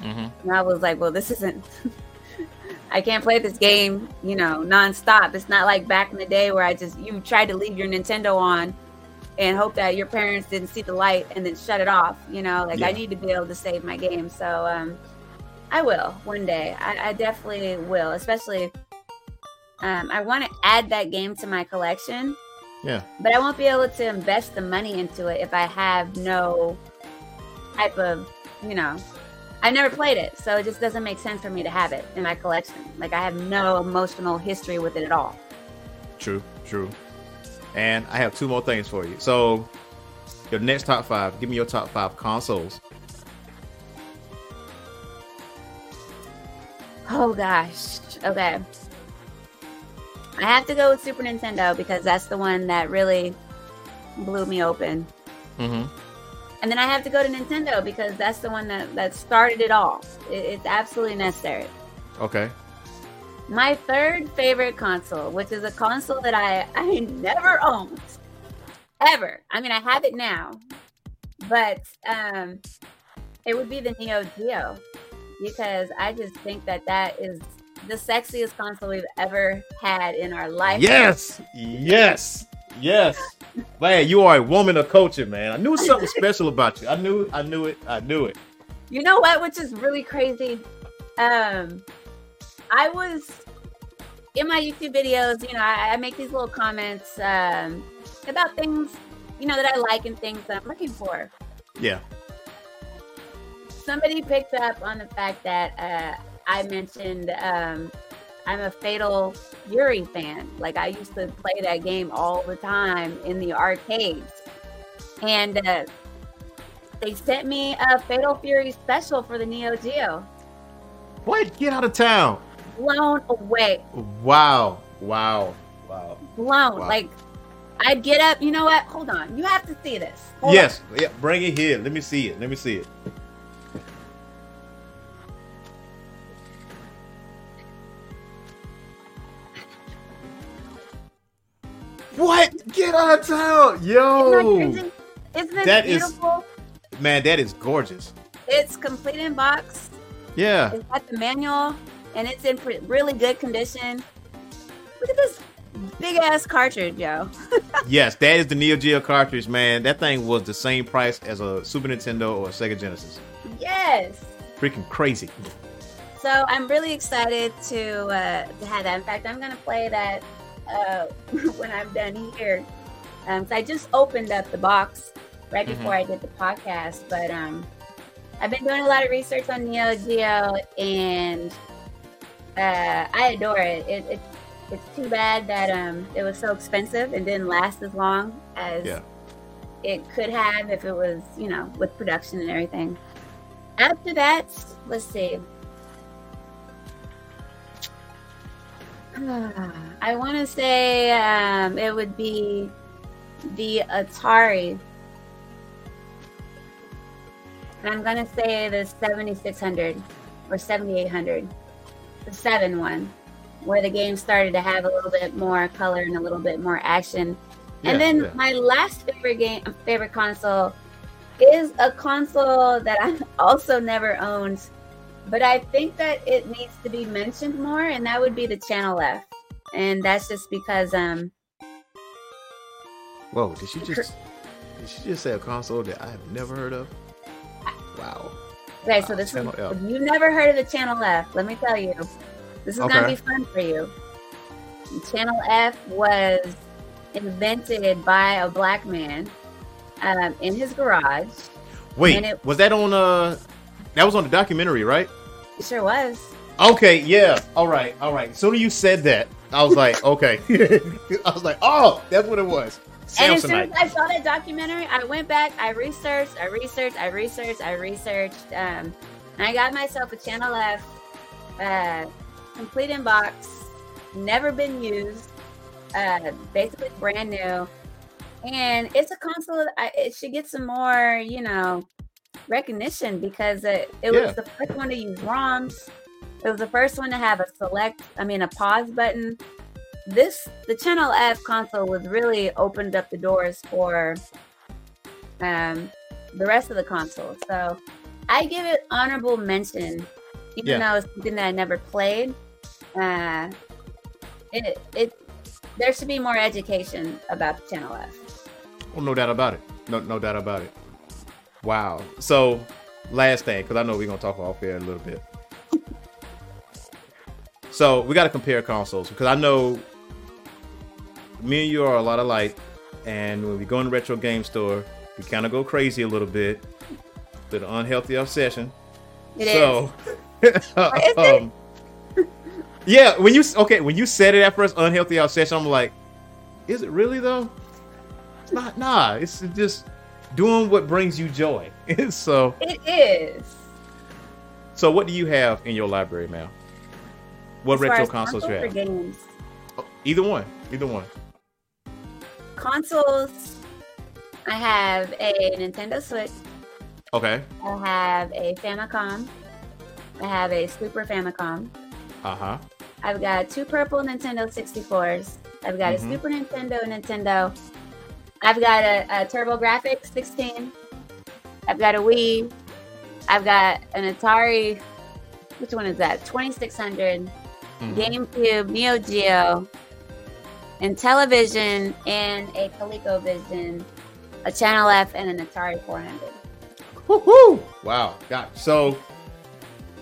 Mm-hmm. And I was like, well, this isn't [LAUGHS] I can't play this game, you know, nonstop. It's not like back in the day where I just you tried to leave your Nintendo on and hope that your parents didn't see the light and then shut it off. You know, like yeah. I need to be able to save my game. So um, I will one day. I, I definitely will. Especially, um, I want to add that game to my collection. Yeah. But I won't be able to invest the money into it if I have no type of, you know, I've never played it, so it just doesn't make sense for me to have it in my collection. Like I have no emotional history with it at all. True, true. And I have two more things for you. So Your next top five. Give me your top five consoles. Oh gosh. Okay. I have to go with Super Nintendo because that's the one that really blew me open. Mm-hmm. And then I have to go to Nintendo because that's the one that, that started it all. It, it's absolutely necessary. Okay. My third favorite console, which is a console that I, I never owned, ever. I mean, I have it now, but um, it would be the Neo Geo because I just think that that is the sexiest console we've ever had in our life. Yes, yes, yes. Man, you are a woman of culture, man. I knew something [LAUGHS] special about you. I knew, I knew it. I knew it. You know what? Which is really crazy. Um, I was in my YouTube videos. You know, I, I make these little comments um, about things, you know, that I like and things that I'm looking for. Yeah. Somebody picked up on the fact that uh, I mentioned um, I'm a Fatal Fury fan. Like I used to play that game all the time in the arcades, and uh, they sent me a Fatal Fury special for the Neo Geo. What? Get out of town. Blown away. Wow. Wow. Wow. Blown. Wow. Like I'd get up. You know what? Hold on. You have to see this. Hold yes. Yeah. Bring it here. Let me see it. Let me see it. What? Get out of town, yo! Isn't that crazy? Isn't it That is- beautiful? Man, that is gorgeous. It's complete in box. Yeah. It's got the manual, and it's in pre- really good condition. Look at this big ass cartridge, yo. [LAUGHS] yes, that is the Neo Geo cartridge, man. That thing was the same price as a Super Nintendo or a Sega Genesis. Yes. Freaking crazy. So I'm really excited to uh, to have that. In fact, I'm gonna play that uh, [LAUGHS] when I'm done here. Um, so I just opened up the box right Mhm. before I did the podcast, but um, I've been doing a lot of research on Neo Geo, and uh, I adore it. it, it it's too bad that um, it was so expensive and didn't last as long as Yeah. it could have if it was, you know, with production and everything. After that, let's see. [SIGHS] I want to say um, it would be the Atari. And I'm going to say the 7600 or 7800, the 7 one, where the game started to have a little bit more color and a little bit more action. Yeah, and then yeah. my last favorite game, favorite console is a console that I [LAUGHS] also never owned, but I think that it needs to be mentioned more, and that would be the Channel F. And that's just because um Whoa, did she just did she just say a console that I have never heard of? Wow. Okay, so Wow, this is Channel F. if you've never heard of the Channel F, let me tell you, this is gonna be fun for you. Channel F was invented by a black man um, in his garage. Wait, And it- was that on uh that was on the documentary, right? It sure was. Okay, yeah. All right, all right. So you said that. I was like, okay. [LAUGHS] I was like, oh, that's what it was. And as soon as I saw that documentary, I went back, I researched, I researched, I researched, I researched, um, and I got myself a Channel F, uh, complete inbox, never been used, uh, basically brand new, and it's a console. that I, it should get some more, you know, recognition because it, it Yeah. was the first one to use ROMs. It was the first one to have a select, I mean, a pause button this the channel f console was really opened up the doors for um the rest of the console so i give it honorable mention even Yeah. though it's something that i never played uh it it there should be more education about the channel f Oh, no doubt about it. No, no doubt about it. Wow. So, last thing, because I know we're gonna talk off here a little bit. [LAUGHS] So we got to compare consoles because I know me and you are a lot alike, and when we go in the retro game store, we kind of go crazy a little bit with an unhealthy obsession. It so, [LAUGHS] um, yeah, when you okay, when you said it at first, unhealthy obsession, I'm like, is it really though? It's not. Nah, it's just doing what brings you joy. [LAUGHS] so it is. So what do you have in your library now? What As retro consoles you have? Either one. Either one. Consoles. I have a Nintendo Switch. Okay. I have a Famicom. I have a Super Famicom. Uh huh. I've got two purple Nintendo 64s. I've got Mhm. a Super Nintendo Nintendo. I've got a, a TurboGrafx 16. I've got a Wii. I've got an Atari. Which one is that? 2600. Mhm. GameCube, Neo Geo, Intellivision, and a ColecoVision, a Channel F, and an Atari 400. Woo-hoo! Wow. Got so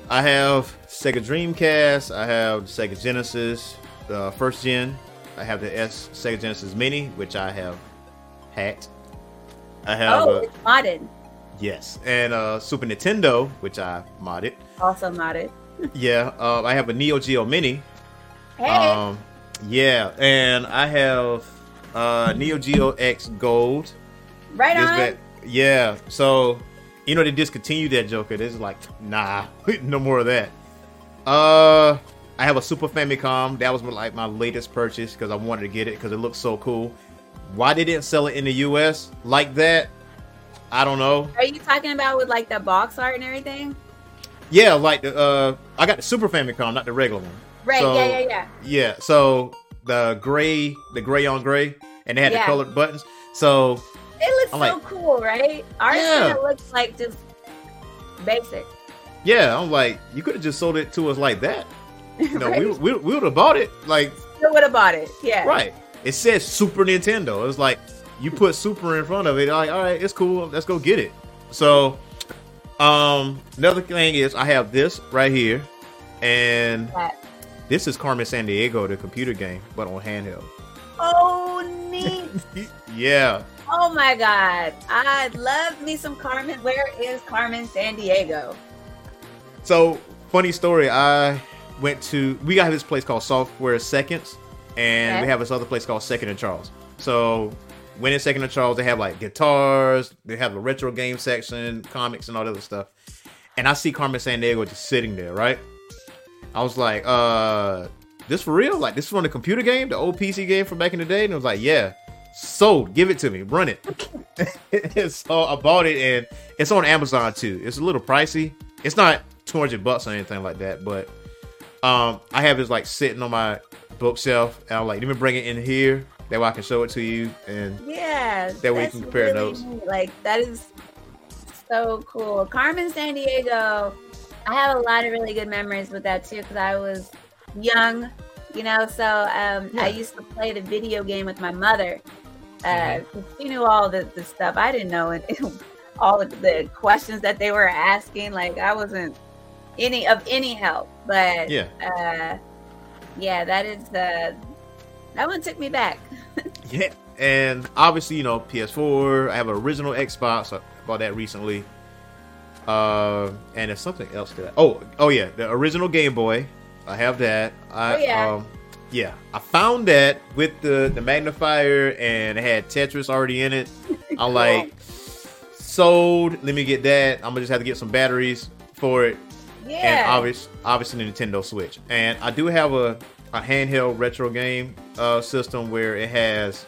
I have Sega Dreamcast, I have Sega Genesis, the first gen. I have the S Sega Genesis Mini, which I have hacked. I have Oh, uh, it's modded. yes, and uh, Super Nintendo, which I modded. Also modded. Yeah, uh, I have a Neo Geo Mini. Hey, Um, yeah, and I have uh, Neo Geo X Gold. right This on. back- yeah, so you know they discontinued that Joker. This is like, nah, [LAUGHS] no more of that. Uh, I have a Super Famicom. That was like my latest purchase because I wanted to get it because it looks so cool. Why they didn't sell it in the U.S. like that? I don't know. Are you talking about with like the box art and everything? Yeah, like the uh, I got the Super Famicom, not the regular one. Right. So- yeah, yeah, yeah. Yeah, so the gray, the gray on gray, and they had Yeah. the colored buttons. So It looks I'm so like- cool, right? Our Yeah. looks like just basic. yeah, I'm like, you could have just sold it to us like that. [LAUGHS] You know, right? we, we, we would have bought it. Like, Still would have bought it. Yeah. right. It says Super Nintendo. It's like, you put Super in front of it. Like, all right, it's cool. Let's go get it. So, um, another thing is I have this right here. And That- this is Carmen Sandiego, the computer game, but on handheld. Oh, neat. [LAUGHS] yeah. oh my God. I love me some Carmen. Where is Carmen Sandiego? So funny story. I went to we got this place called Software Seconds, and Okay. we have this other place called Second and Charles. So when in Second and Charles, they have like guitars, they have the retro game section, comics, and all that other stuff. And I see Carmen Sandiego just sitting there, right? I was like, uh, this for real? Like this is from the computer game, the old PC game from back in the day? And I was like, yeah. Sold. Give it to me. Run it. [LAUGHS] so I bought it, and it's on Amazon too. It's a little pricey. It's not two hundred bucks or anything like that, but um, I have this like sitting on my bookshelf, and I'm like, let me bring it in here. That way I can show it to you. And Yeah. That way you can compare really notes. neat. Like, that is so cool. Carmen Sandiego. I have a lot of really good memories with that too because I was young, you know. So um, Yeah. I used to play the video game with my mother. Uh, Mm-hmm. she knew all the, the stuff I didn't know, and [LAUGHS] all of the questions that they were asking. Like I wasn't any of any help, but yeah, uh, yeah, that is the that one took me back. [LAUGHS] yeah. And obviously, you know, PS4. I have an original Xbox. I bought that recently. Uh, and it's something else to that. Oh, oh yeah, the original Game Boy. I have that. I, Oh, yeah. Um, yeah, I found that with the the magnifier, and it had Tetris already in it. [LAUGHS] I'm like, sold. Let me get that. I'm gonna just have to get some batteries for it, and Yeah, obvious, obviously the Nintendo Switch. And I do have a a handheld retro game uh, system where it has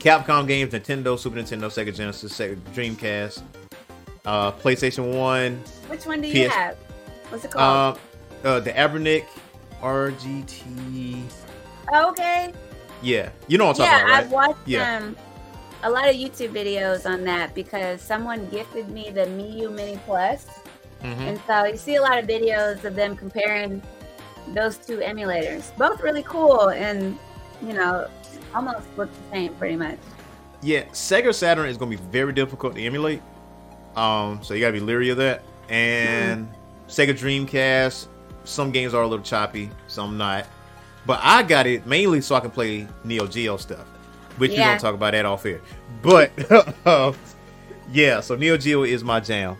Capcom games, Nintendo, Super Nintendo, Sega Genesis, Sega Dreamcast, uh, PlayStation One, which one do you PS have? What's it called? uh, uh, the Anbernic RGT. Okay. Yeah, you know what I'm Yeah, talking about, I've watched Yeah. um, a lot of YouTube videos on that because someone gifted me the Miyoo Mini Plus, Mhm. and so you see a lot of videos of them comparing those two emulators. Both really cool, and you know, almost look the same pretty much. Yeah, Sega Saturn is going to be very difficult to emulate. Um, so you got to be leery of that. And Sega Dreamcast, some games are a little choppy, some not. But I got it mainly so I can play Neo Geo stuff, which we don't talk about that off here. But um, [LAUGHS] yeah, so Neo Geo is my jam.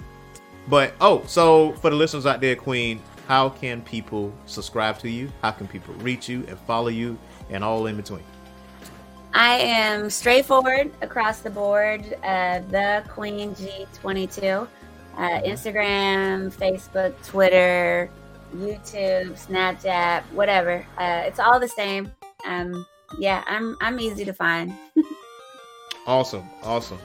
But oh, so for the listeners out there, Queen, how can people subscribe to you? How can people reach you and follow you and all in between? I am straightforward across the board. Uh, the Queen G22. Uh, Instagram, Facebook, Twitter, YouTube, Snapchat, whatever. Uh, it's all the same. Um, yeah, I'm I'm easy to find. [LAUGHS] awesome, awesome.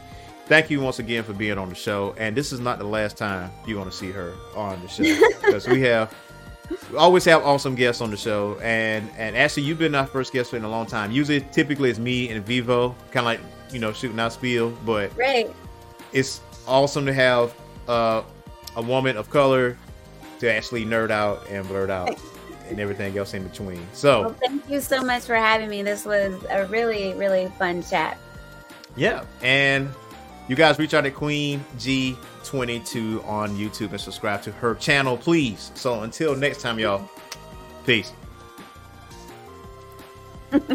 Thank you once again for being on the show. And this is not the last time you're going to see her on the show [LAUGHS] because we have we always have awesome guests on the show. And and actually, you've been our first guest in a long time. Usually, typically, it's me and Vivo, kind of like you know shooting out spiel. But right. it's awesome to have uh, a woman of color to actually nerd out and blurt out and everything else in between. So, well, thank you so much for having me. This was a really, really fun chat. Yeah. And you guys reach out to Queen G22 on YouTube and subscribe to her channel, please. So, until next time, y'all, peace.